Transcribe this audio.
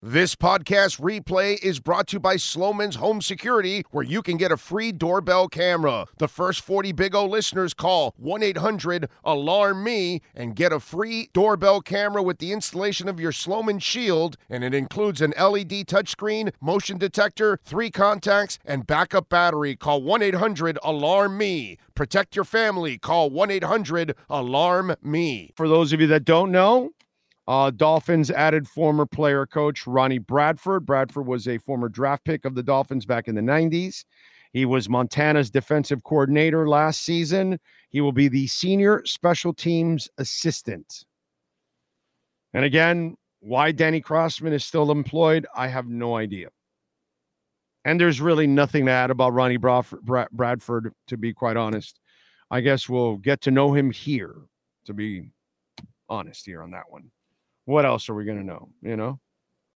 This podcast replay is brought to you by Sloman's Home Security, where you can get a free doorbell camera. The first 40 Big O listeners call 1 800 Alarm Me and get a free doorbell camera with the installation of your Sloman Shield, and it includes an LED touchscreen, motion detector, three contacts, and backup battery. Call 1 800 Alarm Me. Protect your family. Call 1 800 Alarm Me. For those of you that don't know, uh, Dolphins added former player coach Ronnie Bradford. Bradford was a former draft pick of the Dolphins back in the 90s. He was Montana's defensive coordinator last season. He will be the senior special teams assistant. And again, why Danny Crossman is still employed, I have no idea. And there's really nothing to add about Ronnie Bradford, to be quite honest. I guess we'll get to know him here, to be honest here on that one what else are we going to know? You know,